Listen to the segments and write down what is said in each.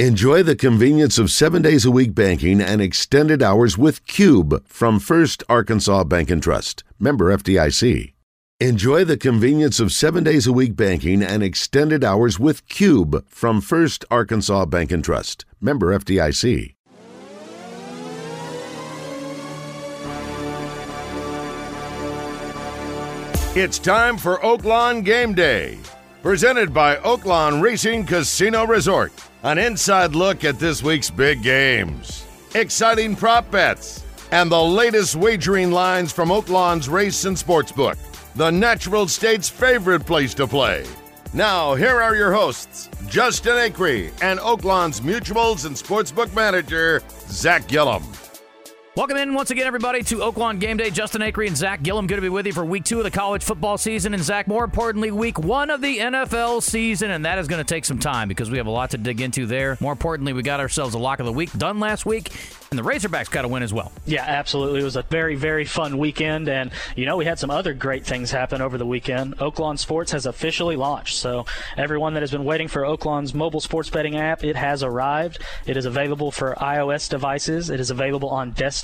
Enjoy the convenience of seven days a week banking and extended hours with Cube from First Arkansas Bank and Trust. Member FDIC. Enjoy the convenience of seven days a week banking and extended hours with Cube from First Arkansas Bank and Trust. Member FDIC. It's time for Oaklawn Game Day, presented by Oaklawn Racing Casino Resort. An inside look at this week's big games, exciting prop bets, and the latest wagering lines from Oaklawn's Race and Sportsbook, the natural state's favorite place to play. Now, here are your hosts, Justin Acree and Oaklawn's Mutuals and Sportsbook Manager, Zach Gillum. Welcome in once again, everybody, to Oaklawn Game Day. Justin Acree and Zach Gillum, good to be with you for week two of the college football season. And Zach, more importantly, week one of the NFL season. And that is going to take some time because we have a lot to dig into there. More importantly, we got ourselves a lock of the week done last week. And the Razorbacks got a win as well. Yeah, absolutely. It was a very, very fun weekend. And, you know, we had some other great things happen over the weekend. Oaklawn Sports has officially launched. So, everyone that has been waiting for Oaklawn's mobile sports betting app, it has arrived. It is available for iOS devices, it is available on desktop.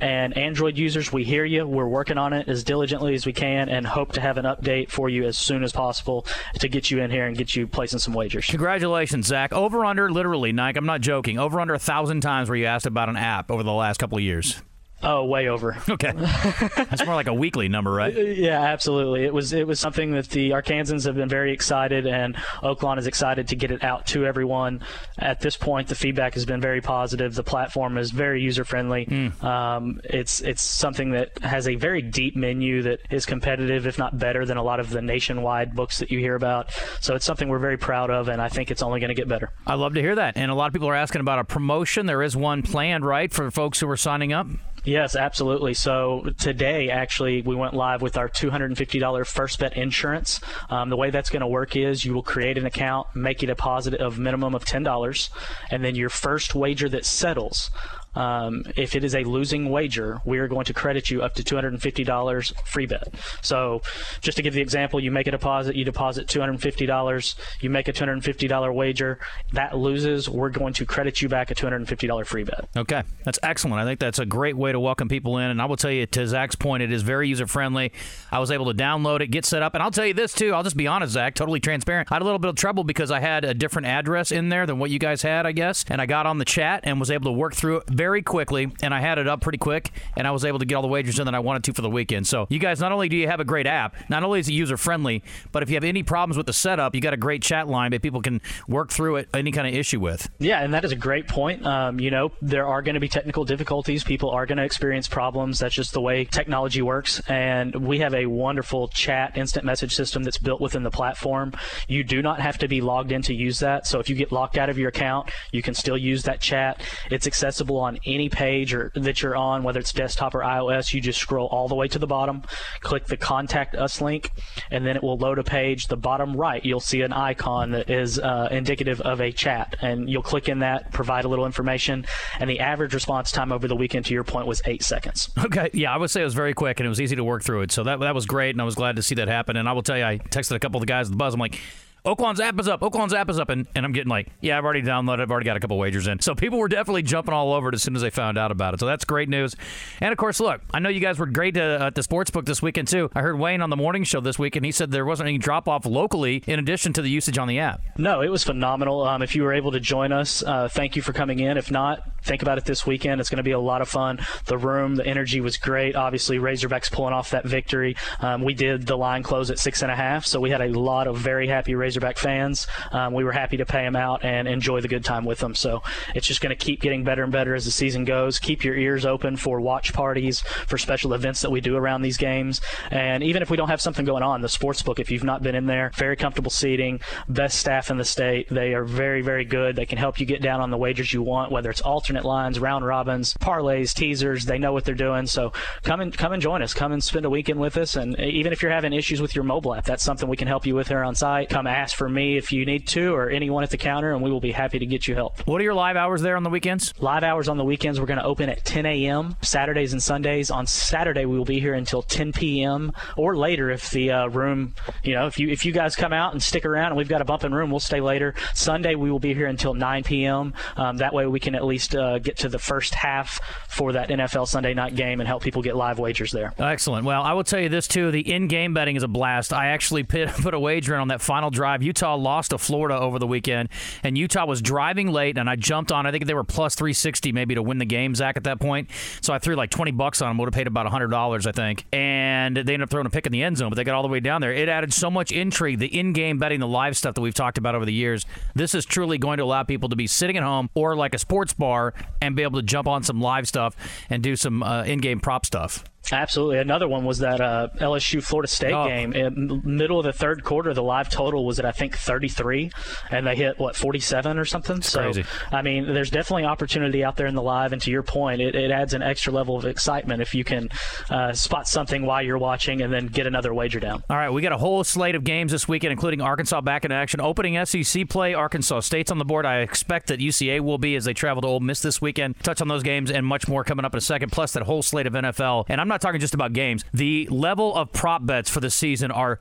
And Android users, we hear you. We're working on it as diligently as we can and hope to have an update for you as soon as possible to get you in here and get you placing some wagers. Congratulations, Zach. Over under, literally, Nike, I'm not joking, over under a thousand times where you asked about an app over the last couple of years. Oh, way over. Okay, that's more like a weekly number, right? Yeah, absolutely. It was it was something that the Arkansans have been very excited, and Oaklawn is excited to get it out to everyone. At this point, the feedback has been very positive. The platform is very user friendly. Mm. Um, it's it's something that has a very deep menu that is competitive, if not better, than a lot of the nationwide books that you hear about. So it's something we're very proud of, and I think it's only going to get better. I love to hear that. And a lot of people are asking about a promotion. There is one planned, right, for folks who are signing up. Yes, absolutely. So today, actually, we went live with our $250 first bet insurance. Um, the way that's going to work is you will create an account, make a deposit of minimum of $10, and then your first wager that settles. Um, if it is a losing wager, we are going to credit you up to $250 free bet. So, just to give the example, you make a deposit, you deposit $250, you make a $250 wager, that loses, we're going to credit you back a $250 free bet. Okay, that's excellent. I think that's a great way to welcome people in. And I will tell you, to Zach's point, it is very user friendly. I was able to download it, get set up, and I'll tell you this too. I'll just be honest, Zach, totally transparent. I had a little bit of trouble because I had a different address in there than what you guys had, I guess. And I got on the chat and was able to work through it very quickly, and I had it up pretty quick, and I was able to get all the wagers in that I wanted to for the weekend. So, you guys, not only do you have a great app, not only is it user friendly, but if you have any problems with the setup, you got a great chat line that people can work through it, any kind of issue with. Yeah, and that is a great point. Um, you know, there are going to be technical difficulties. People are going to experience problems. That's just the way technology works. And we have a wonderful chat instant message system that's built within the platform. You do not have to be logged in to use that. So if you get locked out of your account, you can still use that chat. It's accessible on any page or that you're on, whether it's desktop or iOS. You just scroll all the way to the bottom, click the contact us link, and then it will load a page. The bottom right, you'll see an icon that is uh, indicative of a chat, and you'll click in that, provide a little information, and the average response time over the weekend, to your point, was eight seconds. Okay, yeah, I would say it was very quick and it was easy to work through it. So that that was great, and I was glad to see that happen. And I will tell you, I texted a couple of the guys at the buzz. I'm like. Oaklawn's app is up. Oaklawn's app is up, and, and I'm getting like, yeah, I've already downloaded. I've already got a couple wagers in. So people were definitely jumping all over it as soon as they found out about it. So that's great news. And of course, look, I know you guys were great uh, at the sports book this weekend too. I heard Wayne on the morning show this week, and he said there wasn't any drop off locally in addition to the usage on the app. No, it was phenomenal. Um, if you were able to join us, uh, thank you for coming in. If not, think about it this weekend. It's going to be a lot of fun. The room, the energy was great. Obviously, Razorbacks pulling off that victory. Um, we did the line close at six and a half, so we had a lot of very happy Razorback fans. Um, we were happy to pay them out and enjoy the good time with them. So it's just going to keep getting better and better as the season goes. Keep your ears open for watch parties, for special events that we do around these games. And even if we don't have something going on, the sports book, if you've not been in there, very comfortable seating, best staff in the state. They are very, very good. They can help you get down on the wagers you want, whether it's alternate alternate lines, round robins, parlays, teasers. They know what they're doing. So come and come and join us. Come and spend a weekend with us. And even if you're having issues with your mobile app, that's something we can help you with here on site. Come ask for me if you need to, or anyone at the counter, and we will be happy to get you help. What are your live hours there on the weekends? Live hours on the weekends. We're going to open at 10 a.m. Saturdays and Sundays. On Saturday, we will be here until 10 p.m. or later if the uh, room, you know, if you if you guys come out and stick around and we've got a bumping room, we'll stay later. Sunday, we will be here until 9 p.m. Um, that way, we can at least uh, Uh, get to the first half for that NFL Sunday night game and help people get live wagers there. Excellent. Well, I will tell you this too: the in-game betting is a blast. I actually put, a wager in on that final drive. Utah lost to Florida over the weekend, and Utah was driving late, and I jumped on. I think they were plus 360 maybe to win the game, Zach, at that point. So I threw like 20 bucks on them. Would have paid about $100, I think. And they ended up throwing a pick in the end zone, but they got all the way down there. It added so much intrigue. The in-game betting, the live stuff that we've talked about over the years. This is truly going to allow people to be sitting at home or like a sports bar and be able to jump on some live stuff and do some uh, in-game prop stuff. Absolutely. Another one was that uh, LSU Florida State oh. game. In middle of the third quarter, the live total was at I think 33, and they hit what 47 or something. It's so crazy. I mean, there's definitely opportunity out there in the live. And to your point, it, it adds an extra level of excitement if you can uh, spot something while you're watching and then get another wager down. All right, we got a whole slate of games this weekend, including Arkansas back in action, opening SEC play. Arkansas State's on the board. I expect that UCA will be as they travel to Ole Miss this weekend. Touch on those games and much more coming up in a second. Plus that whole slate of NFL. And I'm not talking just about games. The level of prop bets for the season are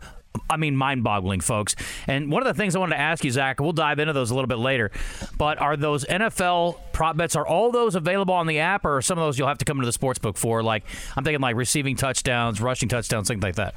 I mean, mind boggling, folks. And one of the things I wanted to ask you, Zach, we'll dive into those a little bit later, but are those NFL prop bets, are all those available on the app, or some of those you'll have to come to the sports book for? Like, I'm thinking like receiving touchdowns, rushing touchdowns, things like that.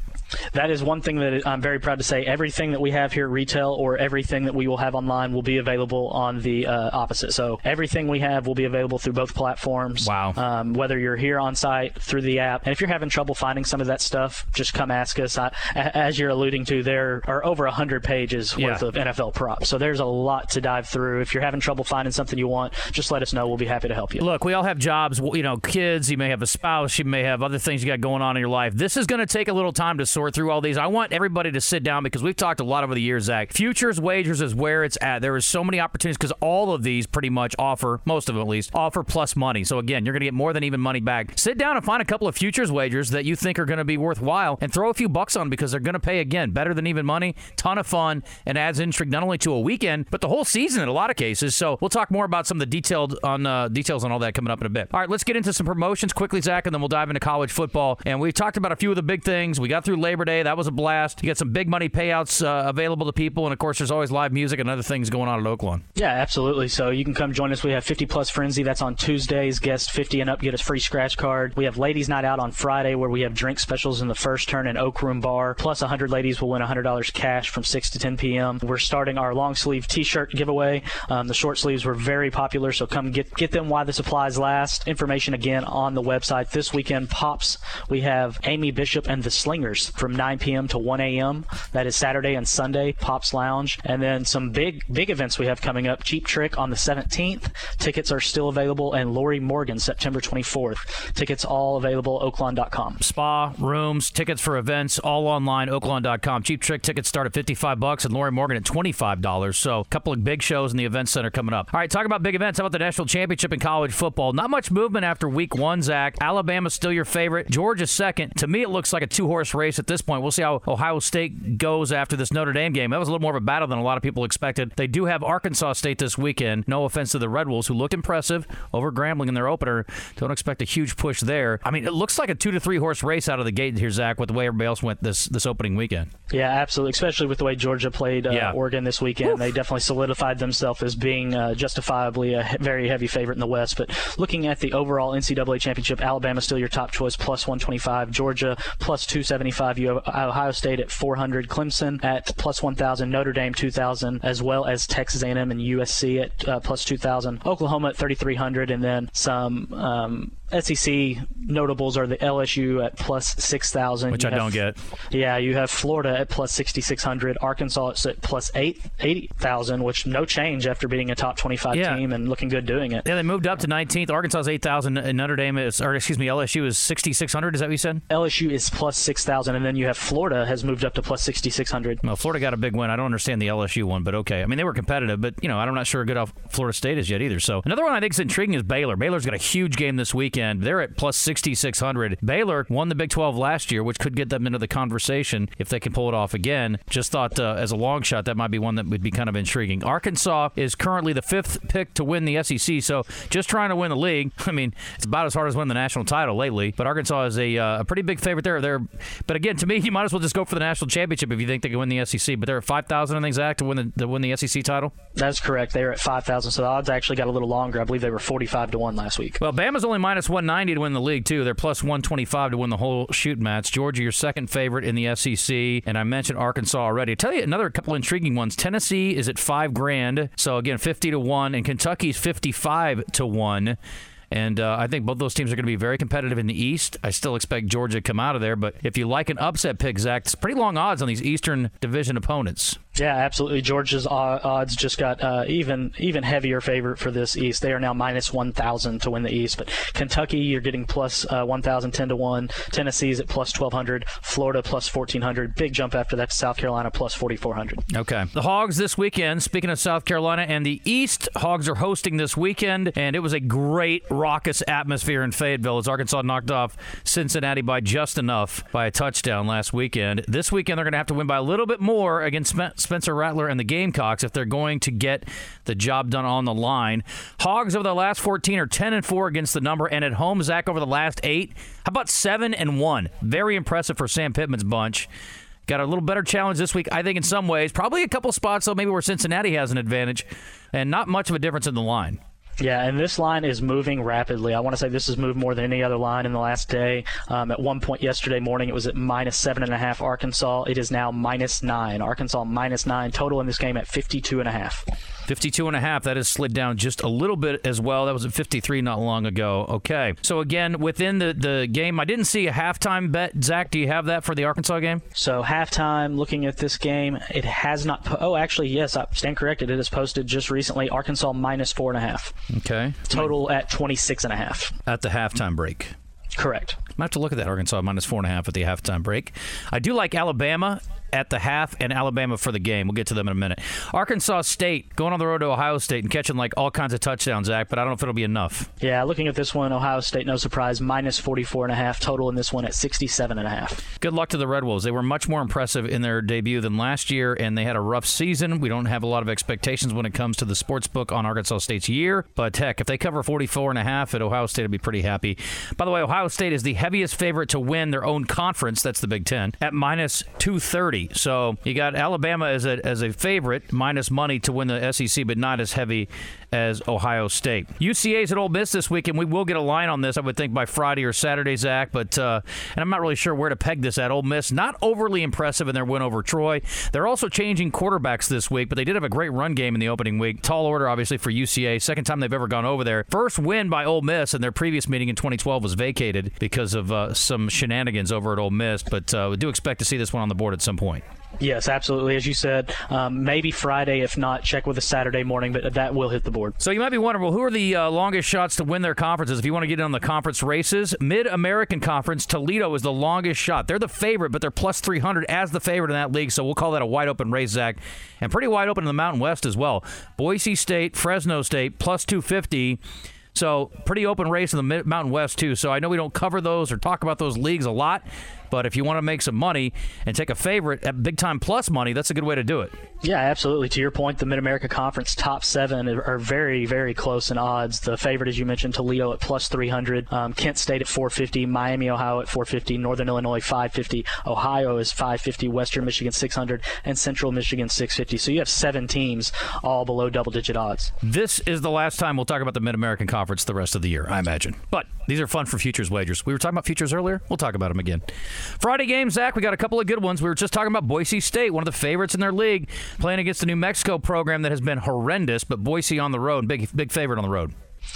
That is one thing that I'm very proud to say. Everything that we have here at retail or everything that we will have online will be available on the uh, opposite. So everything we have will be available through both platforms. Wow. Um, whether you're here on site through the app, and if you're having trouble finding some of that stuff, just come ask us. I, as you're alluding to, there are over 100 pages yeah. worth of NFL props. So there's a lot to dive through. If you're having trouble finding something you want, just let us know. We'll be happy to help you. Look, we all have jobs, you know, kids, you may have a spouse, you may have other things you got going on in your life. This is going to take a little time to sort through all these. I want everybody to sit down because we've talked a lot over the years, Zach. Futures wagers is where it's at. There is so many opportunities because all of these pretty much offer, most of them at least, offer plus money. So again, you're going to get more than even money back. Sit down and find a couple of futures wagers that you think are going to be worthwhile and throw a few bucks on because they're going to pay again better than even money. Ton of fun and adds intrigue not only to a weekend but the whole season in a lot of cases. So we'll talk more about some of the detailed on uh, details on all that coming up in a bit. All right, let's get into some promotions quickly, Zach, and then we'll dive into college football. And we've talked about a few of the big things. We got through Labor Day. That was a blast. You get some big money payouts uh, available to people, and of course, there's always live music and other things going on at Oaklawn. Yeah, absolutely. So you can come join us. We have 50 plus frenzy. That's on Tuesdays. Guests 50 and up get a free scratch card. We have ladies' night out on Friday where we have drink specials in the first turn in Oak Room Bar. Plus, 100 ladies will win $100 cash from 6 to 10 p.m. We're starting our long sleeve T-shirt giveaway. Um, the short sleeves were very popular, so come get get them while the supplies last. Information again on the website. This weekend, Pops, we have Amy Bishop and the Slingers from 9 p.m. to 1 a.m. That is Saturday and Sunday, Pops Lounge. And then some big, big events we have coming up. Cheap Trick on the 17th. Tickets are still available. And Lorrie Morgan, September 24th. Tickets all available, oaklawn.com. Spa, rooms, tickets for events, all online, oaklawn.com. Cheap Trick tickets start at 55 bucks and Lorrie Morgan at $25. So a couple of big shows in the event center coming up. All right, talk about big events. How about the national championship in college football? Not much movement after week one, Zach. Alabama's still your favorite. Georgia second. To me, it looks like a two horse race at this point. We'll see how Ohio State goes after this Notre Dame game. That was a little more of a battle than a lot of people expected. They do have Arkansas State this weekend. No offense to the Red Wolves, who looked impressive over Grambling in their opener. Don't expect a huge push there. I mean, it looks like a two to three horse race out of the gate here, Zach, with the way everybody else went this this opening weekend. Yeah, absolutely. Especially with the way Georgia played uh, yeah. Oregon this weekend, Oof. they definitely solidified themselves as being uh, justifiably a very heavy favorite in the West. But looking at the overall NCAA championship, Alabama still your top choice, plus 125. Georgia plus 275. You have Ohio State at 400. Clemson at plus 1,000. Notre Dame 2,000, as well as Texas A&M and USC at uh, plus 2,000. Oklahoma at 3,300, and then some. Um, SEC notables are the LSU at plus 6,000. Which You I have- don't get. Yeah, you have Florida at plus 6,600. Arkansas is at plus 8 80,000, which no change after being a top 25 Yeah. team and looking good doing it. Yeah, they moved up to 19th. Arkansas is 8,000. and Notre Dame is, or excuse me, LSU is 6,600. Is that what you said? LSU is plus 6,000, and then you have Florida has moved up to plus 6,600. Well, Florida got a big win. I don't understand the LSU one, but okay. I mean, they were competitive, but you know, I'm not sure how good off Florida State is yet either. So another one I think is intriguing is Baylor. Baylor's got a huge game this weekend. They're at plus 6,600. Baylor won the Big 12 last year, which could get them into the conversation if they can pull it off again. Just thought uh, as a long shot that might be one that would be kind of intriguing. Arkansas is currently the fifth pick to win the SEC, so just trying to win the league. I mean, it's about as hard as winning the national title lately. But Arkansas is a, uh, a pretty big favorite there. They're, but again, to me, you might as well just go for the national championship if you think they can win the SEC. But they're at 5,000, I think, Zach, to win the, to win the SEC title. That's correct. They are at 5,000, so the odds actually got a little longer. I believe they were 45 to 1 last week. Well, Bama's only minus 190 to win the league, too. They're plus 125 to win the whole shoot match. Georgia, your second favorite in the SEC. And I mentioned Arkansas already. I tell you another couple intriguing ones. Tennessee is at five grand. So, again, 50 to 1. And Kentucky's 55 to 1. And uh, I think both those teams are going to be very competitive in the East. I still expect Georgia to come out of there. But if you like an upset pick, Zach, it's pretty long odds on these Eastern Division opponents. Yeah, absolutely. Georgia's odds just got uh, even even heavier favorite for this East. They are now minus 1,000 to win the East. But Kentucky, you're getting plus uh, 1,010 to 1. Tennessee's at plus 1,200. Florida plus 1,400. Big jump after that South Carolina plus 4,400. Okay. The Hogs this weekend, speaking of South Carolina and the East, Hogs are hosting this weekend, and it was a great, raucous atmosphere in Fayetteville as Arkansas knocked off Cincinnati by just enough by a touchdown last weekend. This weekend, they're going to have to win by a little bit more against Spencer Rattler and the Gamecocks if they're going to get the job done on the line. Hogs over the last 14 are 10 and 4 against the number, and at home, Zach, over the last eight, how about 7 and 1? Very impressive for Sam Pittman's bunch. Got a little better challenge this week, I think, in some ways. Probably a couple spots, though, maybe where Cincinnati has an advantage, and not much of a difference in the line. Yeah, and this line is moving rapidly. I want to say this has moved more than any other line in the last day. Um, at one point yesterday morning, it was at minus seven and a half Arkansas. It is now minus nine. Arkansas minus nine. Total in this game at 52 and a half. 52 and a half. That has slid down just a little bit as well. That was at 53 not long ago. Okay. So again, within the, the game, I didn't see a halftime bet. Zach, do you have that for the Arkansas game? So halftime, looking at this game, it has not. Po- oh, actually, yes, I stand corrected. It is posted just recently. Arkansas minus four and a half. Okay. Total at 26 and a half. At the halftime break. Correct. I have to look at that Arkansas minus four and a half at the halftime break. I do like Alabama at the half and Alabama for the game. We'll get to them in a minute. Arkansas State going on the road to Ohio State and catching like all kinds of touchdowns, Zach, but I don't know if it'll be enough. Yeah, looking at this one, Ohio State, no surprise, minus 44 and a half. Total in this one at 67 and a half. Good luck to the Red Wolves. They were much more impressive in their debut than last year, and they had a rough season. We don't have a lot of expectations when it comes to the sports book on Arkansas State's year, but heck, if they cover 44 and a half at Ohio State, I'd be pretty happy. By the way, Ohio State is the heaviest favorite to win their own conference. That's the Big Ten at minus 230. So you got Alabama as a as a favorite, minus money to win the SEC, but not as heavy as Ohio State. UCA's at Ole Miss this week, and we will get a line on this, I would think, by Friday or Saturday, Zach. But uh, and I'm not really sure where to peg this at. Ole Miss not overly impressive in their win over Troy. They're also changing quarterbacks this week, but they did have a great run game in the opening week. Tall order, obviously, for UCA. Second time they've ever gone over there. First win by Ole Miss, and their previous meeting in 2012 was vacated because of uh, some shenanigans over at Ole Miss. But uh, we do expect to see this one on the board at some point. Yes, absolutely. As you said, um, maybe Friday. If not, check with a Saturday morning, but that will hit the board. So you might be wondering, well, who are the uh, longest shots to win their conferences? If you want to get in on the conference races, Mid American Conference, Toledo is the longest shot. They're the favorite, but they're plus 300 as the favorite in that league. So we'll call that a wide open race, Zach, and pretty wide open in the Mountain West as well. Boise State, Fresno State, plus 250. So pretty open race in the Mountain West too. So I know we don't cover those or talk about those leagues a lot, but if you want to make some money and take a favorite at big time plus money, that's a good way to do it. Yeah, absolutely. To your point, the Mid America Conference top seven are very, very close in odds. The favorite, as you mentioned, Toledo at plus 300, um, Kent State at 450, Miami, Ohio at 450, Northern Illinois 550, Ohio is 550, Western Michigan 600, and Central Michigan 650. So you have seven teams all below double digit odds. This is the last time we'll talk about the Mid American Conference the rest of the year, I imagine. But these are fun for futures wagers. We were talking about futures earlier. We'll talk about them again. Friday game, Zach, we got a couple of good ones. We were just talking about Boise State, one of the favorites in their league, playing against the New Mexico program that has been horrendous, but Boise on the road, big big favorite on the road.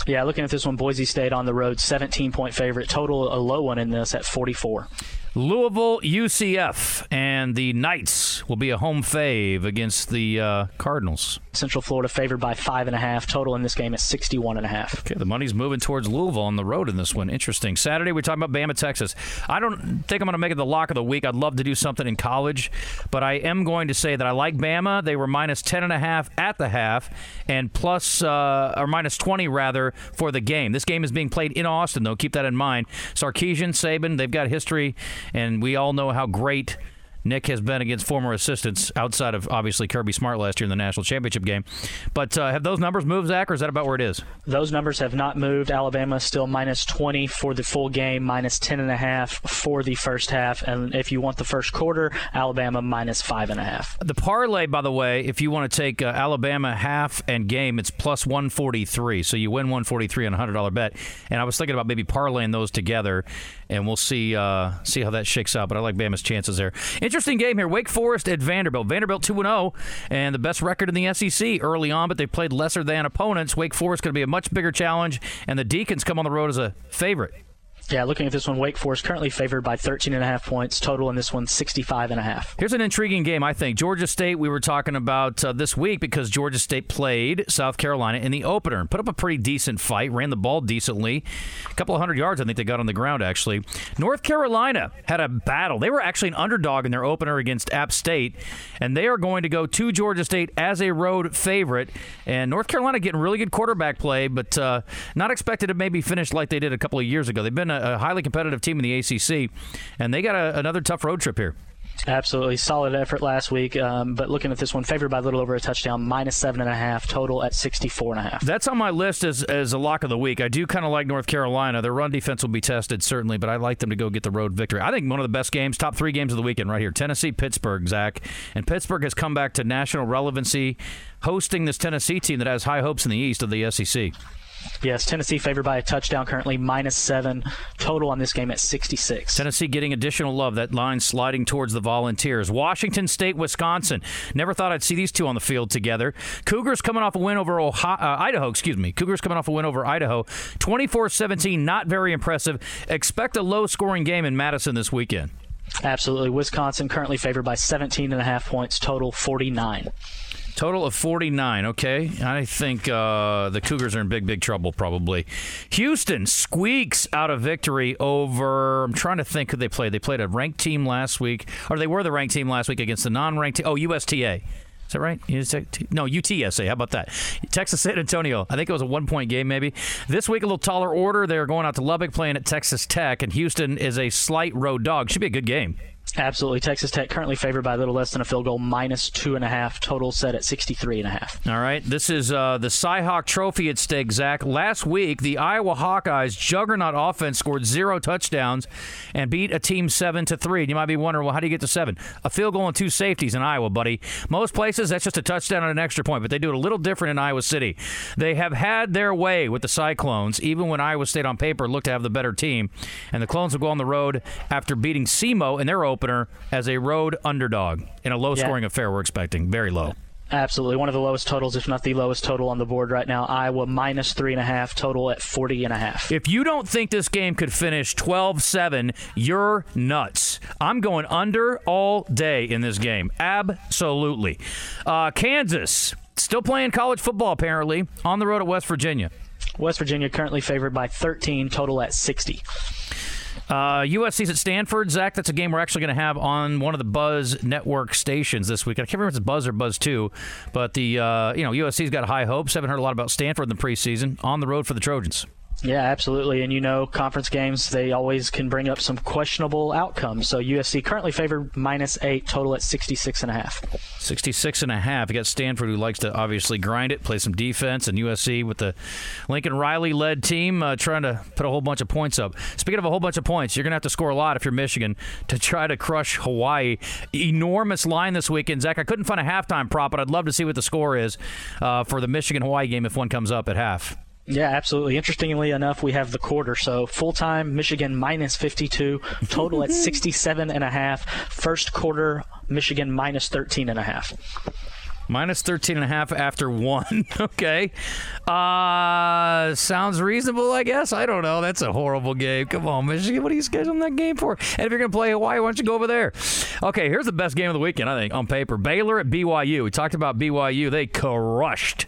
Yeah, looking at this one, Boise State on the road, 17 point favorite. Total, a low one in this at 44. Louisville UCF and the Knights will be a home fave against the uh, Cardinals. Central Florida favored by five and a half. Total in this game at 61 and a half. Okay, the money's moving towards Louisville on the road in this one. Interesting. Saturday we're talking about Bama, Texas. I don't think I'm going to make it the lock of the week. I'd love to do something in college, but I am going to say that I like Bama. They were minus 10 and a half at the half, and plus uh, or minus 20 rather for the game. This game is being played in Austin, though. Keep that in mind. Sarkisian, Saban, they've got history and we all know how great Nick has been against former assistants outside of obviously Kirby Smart last year in the national championship game. But uh, have those numbers moved, Zach, or is that about where it is? Those numbers have not moved. Alabama still minus 20 for the full game, minus 10 and a half for the first half, and if you want the first quarter, Alabama minus five and a half. The parlay, by the way, if you want to take uh, Alabama half and game, it's plus 143. So you win 143 on a hundred dollar bet. And I was thinking about maybe parlaying those together, and we'll see uh, see how that shakes out. But I like Bama's chances there. Interesting game here. Wake Forest at Vanderbilt. Vanderbilt 2 0 and the best record in the SEC early on, but they played lesser than opponents. Wake Forest going to be a much bigger challenge, and the Deacons come on the road as a favorite. Yeah, looking at this one, Wake Forest currently favored by 13 and a half points total in this one, 65 and a half. Here's an intriguing game, I think. Georgia State, we were talking about uh, this week because Georgia State played South Carolina in the opener and put up a pretty decent fight, ran the ball decently. A couple of hundred yards, I think they got on the ground, actually. North Carolina had a battle. They were actually an underdog in their opener against App State, and they are going to go to Georgia State as a road favorite. And North Carolina getting really good quarterback play, but uh, not expected to maybe finish like they did a couple of years ago. They've been a a, highly competitive team in the ACC, and they got a, another tough road trip here. Absolutely solid effort last week, um, but looking at this one, favored by a little over a touchdown, minus seven and a half total at sixty-four and a half. That's on my list as as a lock of the week. I do kind of like North Carolina. Their run defense will be tested certainly, but I like them to go get the road victory. I think one of the best games, top three games of the weekend, right here: Tennessee, Pittsburgh, Zach, and Pittsburgh has come back to national relevancy, hosting this Tennessee team that has high hopes in the East of the SEC. Yes, Tennessee favored by a touchdown, currently minus seven. Total on this game at 66. Tennessee getting additional love. That line sliding towards the Volunteers. Washington State, Wisconsin. Never thought I'd see these two on the field together. Cougars coming off a win over Ohio, uh, Idaho, excuse me. Cougars coming off a win over Idaho. 24 17, not very impressive. Expect a low scoring game in Madison this weekend. Absolutely. Wisconsin currently favored by 17 and a half points, total 49. Total of 49. Okay. I think uh, the Cougars are in big, big trouble, probably. Houston squeaks out a victory over. I'm trying to think who they played. They played a ranked team last week, or they were the ranked team last week against the non ranked team. Oh, USTA. Is that right? No, UTSA. How about that? Texas San Antonio. I think it was a one point game, maybe. This week, a little taller order. They're going out to Lubbock, playing at Texas Tech, and Houston is a slight road dog. Should be a good game. Absolutely. Texas Tech currently favored by a little less than a field goal, minus two and a half. Total set at 63 and a half. All right. This is uh, the Cyhawk Trophy at stake, Zach. Last week, the Iowa Hawkeyes juggernaut offense scored zero touchdowns and beat a team seven to three. And you might be wondering, well, how do you get to seven? A field goal and two safeties in Iowa, buddy. Most places, that's just a touchdown and an extra point, but they do it a little different in Iowa City. They have had their way with the Cyclones, even when Iowa State on paper looked to have the better team. And the Clones will go on the road after beating SEMO in their opener as a road underdog in a low scoring yeah. affair we're expecting. Very low. Absolutely. One of the lowest totals, if not the lowest total on the board right now. Iowa minus three and a half, total at 40 and a half. If you don't think this game could finish 12 7, you're nuts. I'm going under all day in this game. Absolutely. Uh, Kansas, still playing college football, apparently, on the road at West Virginia. West Virginia currently favored by 13, total at 60. Uh, USC's at Stanford. Zach, that's a game we're actually going to have on one of the Buzz Network stations this week. I can't remember if it's Buzz or Buzz Two, but the uh, you know USC's got high hopes. Haven't heard a lot about Stanford in the preseason. On the road for the Trojans. Yeah, absolutely. And you know, conference games, they always can bring up some questionable outcomes. So USC currently favored minus eight, total at 66 and a half. 66 and a half. You got Stanford who likes to obviously grind it, play some defense, and USC with the Lincoln Riley led team uh, trying to put a whole bunch of points up. Speaking of a whole bunch of points, you're going to have to score a lot if you're Michigan to try to crush Hawaii. Enormous line this weekend. Zach, I couldn't find a halftime prop, but I'd love to see what the score is uh, for the Michigan Hawaii game if one comes up at half. Yeah, absolutely. Interestingly enough, we have the quarter. So full time, Michigan minus 52, total at 67 and a half. First quarter, Michigan minus 13 and a half. Minus 13 and a half after one. okay. Uh, sounds reasonable, I guess. I don't know. That's a horrible game. Come on, Michigan. What are you scheduling that game for? And if you're going to play Hawaii, why don't you go over there? Okay, here's the best game of the weekend, I think, on paper. Baylor at BYU. We talked about BYU. They crushed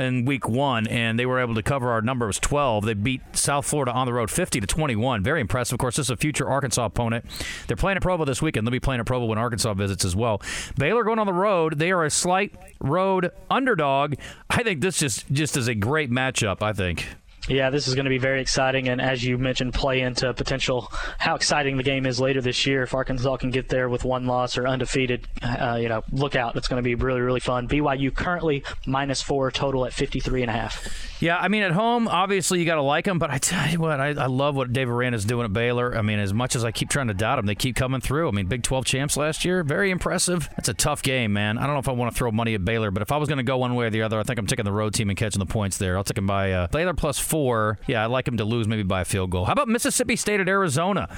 in week one, and they were able to cover our number was 12. They beat South Florida on the road 50 to 21. Very impressive. Of course, this is a future Arkansas opponent. They're playing at Provo this weekend. They'll be playing at Provo when Arkansas visits as well. Baylor going on the road. They are a slight road underdog. I think this just just is a great matchup. I think. Yeah, this is going to be very exciting, and as you mentioned, play into potential how exciting the game is later this year. If Arkansas can get there with one loss or undefeated, uh, you know, look out. It's going to be really, really fun. BYU currently minus four total at 53 and a half. Yeah, I mean, at home, obviously you got to like them, but I tell you what, I, I love what Dave is doing at Baylor. I mean, as much as I keep trying to doubt them, they keep coming through. I mean, Big 12 champs last year, very impressive. That's a tough game, man. I don't know if I want to throw money at Baylor, but if I was going to go one way or the other, I think I'm taking the road team and catching the points there. I'll take them by uh, Baylor plus four. Yeah, I'd like them to lose maybe by a field goal. How about Mississippi State at Arizona?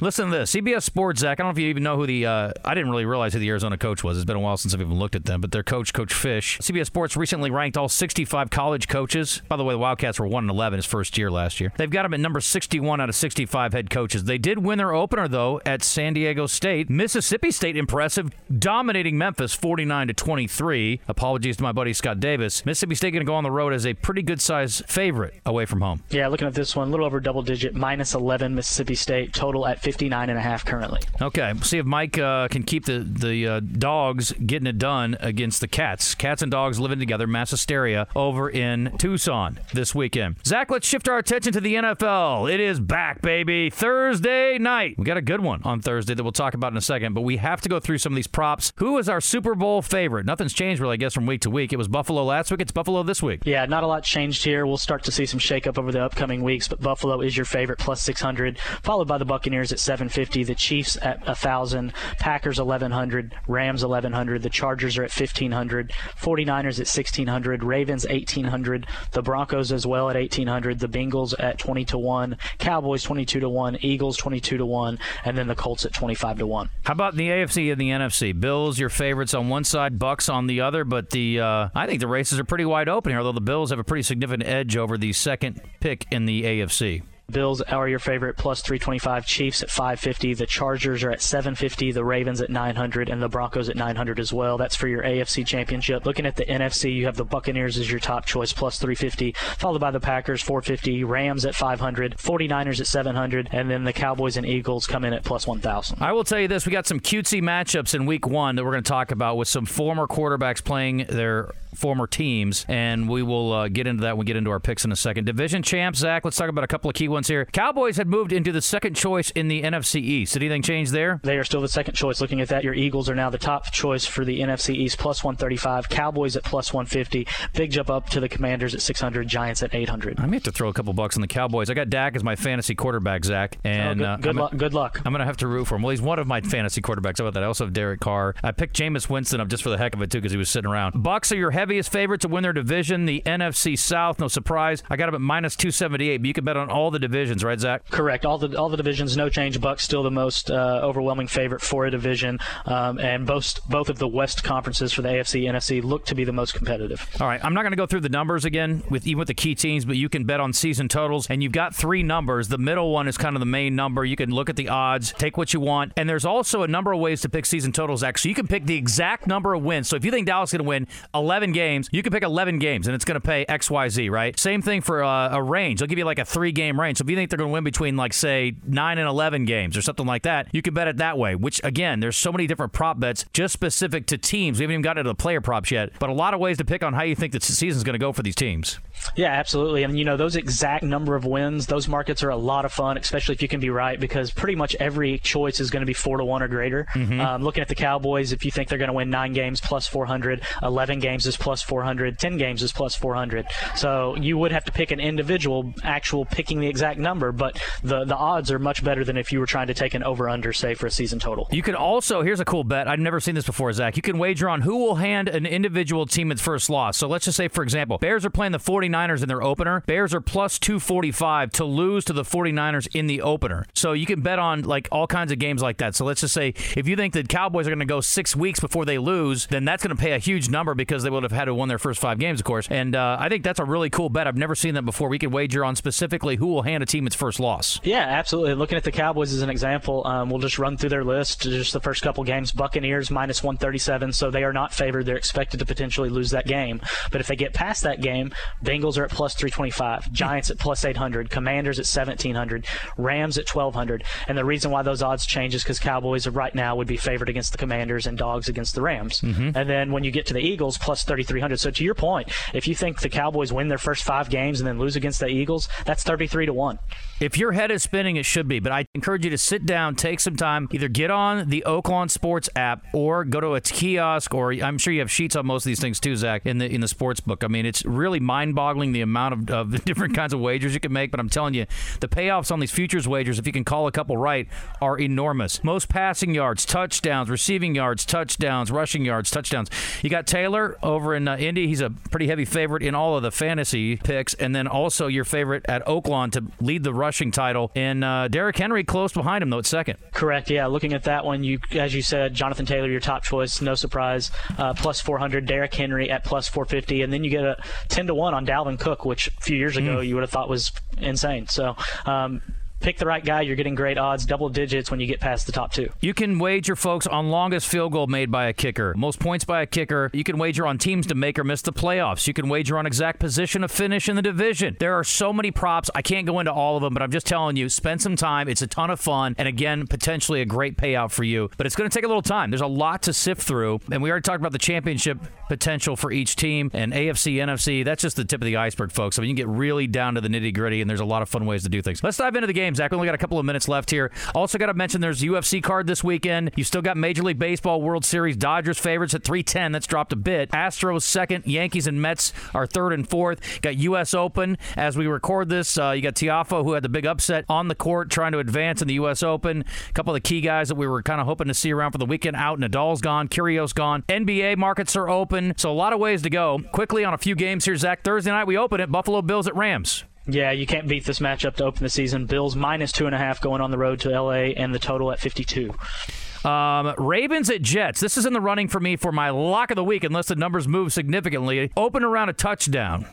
Listen to this. CBS Sports, Zach. I don't know if you even know who the. Uh, I didn't really realize who the Arizona coach was. It's been a while since I've even looked at them, but their coach, Coach Fisch. CBS Sports recently ranked all 65 college coaches. By the way, the Wildcats were 1 and 11 his first year last year. They've got him at number 61 out of 65 head coaches. They did win their opener though at San Diego State. Mississippi State impressive, dominating Memphis 49 to 23. Apologies to my buddy Scott Davis. Mississippi State going to go on the road as a pretty good size favorite away from home. Yeah, looking at this one, a little over double digit, minus 11 Mississippi State, total at 59 and a half currently. Okay, see if Mike uh, can keep the the uh, dogs getting it done against the cats. Cats and dogs living together, mass hysteria over in Tucson this weekend. Zach, let's shift our attention to the NFL. It is back, baby. Thursday night. We got a good one on Thursday that we'll talk about in a second, but we have to go through some of these props. Who is our Super Bowl favorite? Nothing's changed really, I guess, from week to week. It was Buffalo last week. It's Buffalo this week. Yeah, not a lot changed here. We'll start to see some shakeup over the upcoming weeks, but Buffalo is your favorite, plus 600, followed by the Buccaneers at 750, the Chiefs at 1,000, Packers 1,100, Rams 1,100, the Chargers are at 1,500, 49ers at 1,600, Ravens 1,800, the Broncos as well at 1,800. 1800, the Bengals at 20 to 1, Cowboys 22 to 1, Eagles 22 to 1, and then the Colts at 25 to 1. How about the AFC and the NFC? Bills your favorites on one side, Bucks on the other, but the uh, I think the races are pretty wide open here, although the Bills have a pretty significant edge over the second pick in the AFC. Bills are your favorite plus 325. Chiefs at 550. The Chargers are at 750. The Ravens at 900 and the Broncos at 900 as well. That's for your AFC championship. Looking at the NFC, you have the Buccaneers as your top choice plus 350, followed by the Packers 450, Rams at 500, 49ers at 700, and then the Cowboys and Eagles come in at plus 1000. I will tell you this, we got some cutesy matchups in week 1 that we're going to talk about with some former quarterbacks playing their former teams, and we will uh, get into that when we get into our picks in a second. Division champs, Zach, let's talk about a couple of key ones here. Cowboys had moved into the second choice in the NFC East. Did anything change there? They are still the second choice. Looking at that, your Eagles are now the top choice for the NFC East, plus 135. Cowboys at plus 150. Big jump up to the Commanders at 600. Giants at 800. I may have to throw a couple bucks on the Cowboys. I got Dak as my fantasy quarterback, Zach, and oh, good, good, uh, luck, good luck. I'm going to have to root for him. Well, he's one of my fantasy quarterbacks. How about that? I also have Derek Carr. I picked Jameis Winston up just for the heck of it too because he was sitting around. Bucks are your heaviest favorite to win their division, the NFC South. No surprise. I got them at minus 278, but you can bet on all the divisions, right, Zach? Correct. All the all the divisions, no change. Bucks still the most uh, overwhelming favorite for a division, um, and both both of the West conferences for the AFC, NFC look to be the most competitive. All right, I'm not going to go through the numbers again with even with the key teams, but you can bet on season totals, and you've got three numbers. The middle one is kind of the main number. You can look at the odds, take what you want, and there's also a number of ways to pick season totals. Actually, So you can pick the exact number of wins. So if you think Dallas is going to win 11 games, you can pick 11 games, and it's going to pay X, Y, Z. Right? Same thing for uh, a range. They'll give you like a three game range. So if you think they're going to win between like say nine and 11 games or something like that, you can bet it that way. Which again, there's so many different prop bets just specific to teams. We haven't even gotten into the player props yet, but a lot of ways to pick on how you think the season's going to go for these teams. Yeah, absolutely. And you know, those exact number of wins, those markets are a lot of fun, especially if you can be right, because pretty much every choice is going to be four to one or greater. Mm-hmm. Um, looking at the Cowboys, if you think they're going to win nine games plus 400, 11 games is plus 400, 10 games is plus 400. So you would have to pick an individual, actual picking the exact number, but the the odds are much better than if you were trying to take an over under say for a season total. You can also here's a cool bet. I've never seen this before, Zach. You can wager on who will hand an individual team its first loss. So let's just say, for example, Bears are playing the 49ers in their opener. Bears are plus 245 to lose to the 49ers in the opener. So you can bet on like all kinds of games like that. So let's just say if you think that Cowboys are going to go six weeks before they lose, then that's going to pay a huge number because they would have had to win their first five games, of course. And uh, I think that's a really cool bet. I've never seen that before. We could wager on specifically who will hand a team its first loss. Yeah, absolutely. Looking at the Cowboys as an example, um, we'll just run through their list. Just the first couple games, Buccaneers minus 137, so they are not favored. They're expected to potentially lose that game. But if they get past that game, Bengals are at plus 325, Giants at plus 800, Commanders at 1700, Rams at 1200. And the reason why those odds change is because Cowboys right now would be favored against the Commanders and dogs against the Rams. Mm-hmm. And then when you get to the Eagles, plus 3300. So to your point, if you think the Cowboys win their first five games and then lose against the Eagles, that's 33 to 1. If your head is spinning, it should be. But I encourage you to sit down, take some time, either get on the Oaklawn Sports app or go to a kiosk, or I'm sure you have sheets on most of these things too, Zach, in the in the sports book. I mean, it's really mind-boggling the amount of, of different kinds of wagers you can make. But I'm telling you, the payoffs on these futures wagers, if you can call a couple right, are enormous. Most passing yards, touchdowns, receiving yards, touchdowns, rushing yards, touchdowns. You got Taylor over in uh, Indy. He's a pretty heavy favorite in all of the fantasy picks, and then also your favorite at Oaklawn to lead the rushing title. And uh, Derrick Henry close behind him though at second. Correct. Yeah. Looking at that one, you as you said, Jonathan Taylor, your top choice, no surprise, uh, plus 400. Derrick Henry at plus 450, and then you get a 10 to one on Dalvin Cook, which a few years ago mm. you would have thought was insane. So. Um, pick the right guy, you're getting great odds, double digits when you get past the top two. You can wager, folks, on longest field goal made by a kicker, most points by a kicker. You can wager on teams to make or miss the playoffs. You can wager on exact position of finish in the division. There are so many props. I can't go into all of them, but I'm just telling you, spend some time. It's a ton of fun, and again, potentially a great payout for you. But it's going to take a little time. There's a lot to sift through, and we already talked about the championship potential for each team and AFC, NFC. That's just the tip of the iceberg, folks. I mean, you can get really down to the nitty gritty, and there's a lot of fun ways to do things. Let's dive into the game game, Zach. We only got a couple of minutes left here. Also, got to mention there's UFC card this weekend. You still got Major League Baseball World Series. Dodgers favorites at 310. That's dropped a bit. Astros second. Yankees and Mets are third and fourth. Got U.S. Open as we record this. Uh, you got Tiafoe who had the big upset on the court trying to advance in the U.S. Open. A couple of the key guys that we were kind of hoping to see around for the weekend out. Nadal's gone. Kyrgios gone. NBA markets are open. So a lot of ways to go. Quickly on a few games here, Zach. Thursday night we open it. Buffalo Bills at Rams. Yeah, you can't beat this matchup to open the season. Bills minus two and a half going on the road to LA, and the total at 52. Um, Ravens at Jets. This is in the running for me for my lock of the week, unless the numbers move significantly. Open around a touchdown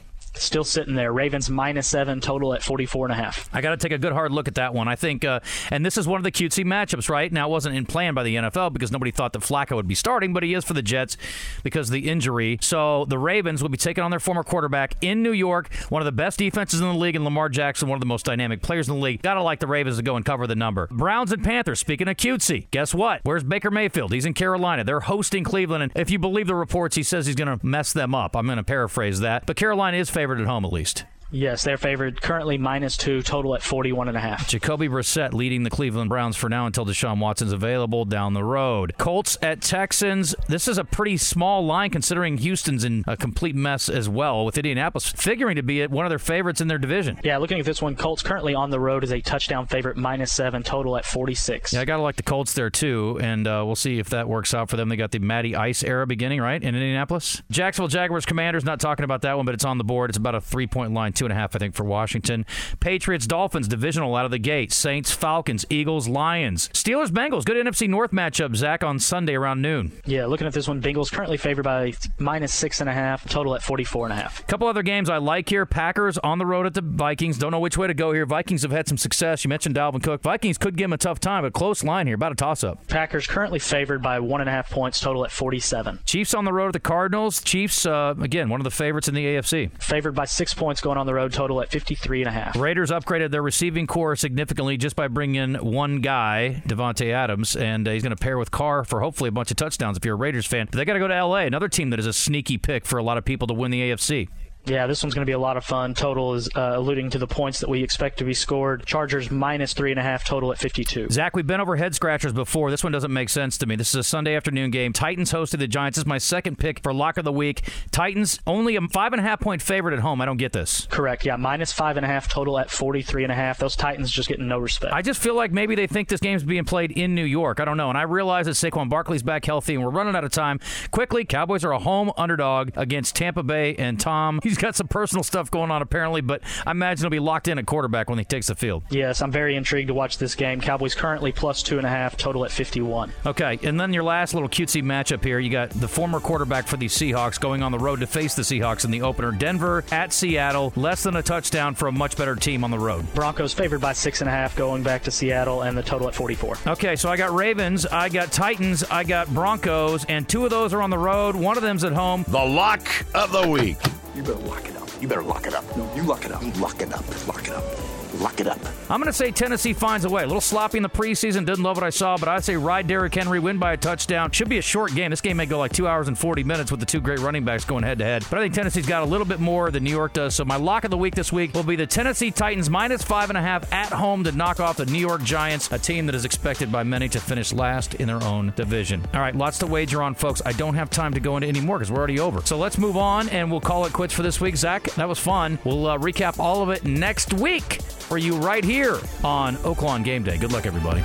still sitting there. Ravens minus seven, total at 44 and a half. I got to take a good hard look at that one. I think, uh, and this is one of the cutesy matchups, right? Now, it wasn't in plan by the NFL because nobody thought that Flacco would be starting, but he is for the Jets because of the injury. So the Ravens will be taking on their former quarterback in New York, one of the best defenses in the league, and Lamar Jackson, one of the most dynamic players in the league. Got to like the Ravens to go and cover the number. Browns and Panthers, speaking of cutesy, guess what? Where's Baker Mayfield? He's in Carolina. They're hosting Cleveland, and if you believe the reports, he says he's going to mess them up. I'm going to paraphrase that. But Carolina is favored at home at least. Yes, they're favored currently minus two, total at 41 and a half. Jacoby Brissett leading the Cleveland Browns for now until Deshaun Watson's available down the road. Colts at Texans. This is a pretty small line considering Houston's in a complete mess as well, with Indianapolis figuring to be one of their favorites in their division. Yeah, looking at this one, Colts currently on the road is a touchdown favorite, minus seven, total at 46. Yeah, I got to like the Colts there too, and uh, we'll see if that works out for them. They got the Matty Ice era beginning, right, in Indianapolis? Jacksonville Jaguars Commanders, not talking about that one, but it's on the board. It's about a three point line two and a half, I think, for Washington. Patriots, Dolphins, divisional out of the gate. Saints, Falcons, Eagles, Lions. Steelers, Bengals. Good NFC North matchup, Zach, on Sunday around noon. Yeah, looking at this one, Bengals currently favored by minus six and a half, total at 44 and a half. Couple other games I like here. Packers on the road at the Vikings. Don't know which way to go here. Vikings have had some success. You mentioned Dalvin Cook. Vikings could give him a tough time, but close line here, about a toss up. Packers currently favored by one and a half points, total at 47. Chiefs on the road at the Cardinals. Chiefs, uh, again, one of the favorites in the AFC. Favored by six points going on the road, total at 53 and a half. Raiders upgraded their receiving corps significantly just by bringing in one guy, Davante Adams, and uh, he's going to pair with Carr for hopefully a bunch of touchdowns if you're a Raiders fan. But they got to go to LA, another team that is a sneaky pick for a lot of people to win the AFC. Yeah, this one's going to be a lot of fun. Total is uh, alluding to the points that we expect to be scored. Chargers minus three and a half total at 52. Zach, we've been over head scratchers before. This one doesn't make sense to me. This is a Sunday afternoon game. Titans hosted the Giants. This is my second pick for lock of the week. Titans only a five and a half point favorite at home. I don't get this. Correct. Yeah, minus five and a half total at 43 and a half. Those Titans just getting no respect. I just feel like maybe they think this game's being played in New York. I don't know. And I realize that Saquon Barkley's back healthy and we're running out of time. Quickly, Cowboys are a home underdog against Tampa Bay and Tom. He's got some personal stuff going on apparently, but I imagine he'll be locked in at quarterback when he takes the field. Yes, I'm very intrigued to watch this game. Cowboys currently plus two and a half, total at 51. Okay, and then your last little cutesy matchup here. You got the former quarterback for the Seahawks going on the road to face the Seahawks in the opener. Denver at Seattle, less than a touchdown for a much better team on the road. Broncos favored by six and a half going back to Seattle, and the total at 44. Okay, so I got Ravens, I got Titans, I got Broncos, and two of those are on the road. One of them's at home. The lock of the week. You better lock it up. You better lock it up. No, you lock it up. You lock it up. Lock it up. Lock it up. I'm going to say Tennessee finds a way. A little sloppy in the preseason. Didn't love what I saw, but I'd say ride Derrick Henry, win by a touchdown. Should be a short game. This game may go like two hours and 40 minutes with the two great running backs going head to head. But I think Tennessee's got a little bit more than New York does. So my lock of the week this week will be the Tennessee Titans minus five and a half at home to knock off the New York Giants, a team that is expected by many to finish last in their own division. All right, lots to wager on, folks. I don't have time to go into any more because we're already over. So let's move on and we'll call it quits for this week. Zach, that was fun. We'll uh, recap all of it next week for you right here on Oaklawn Game Day. Good luck, everybody.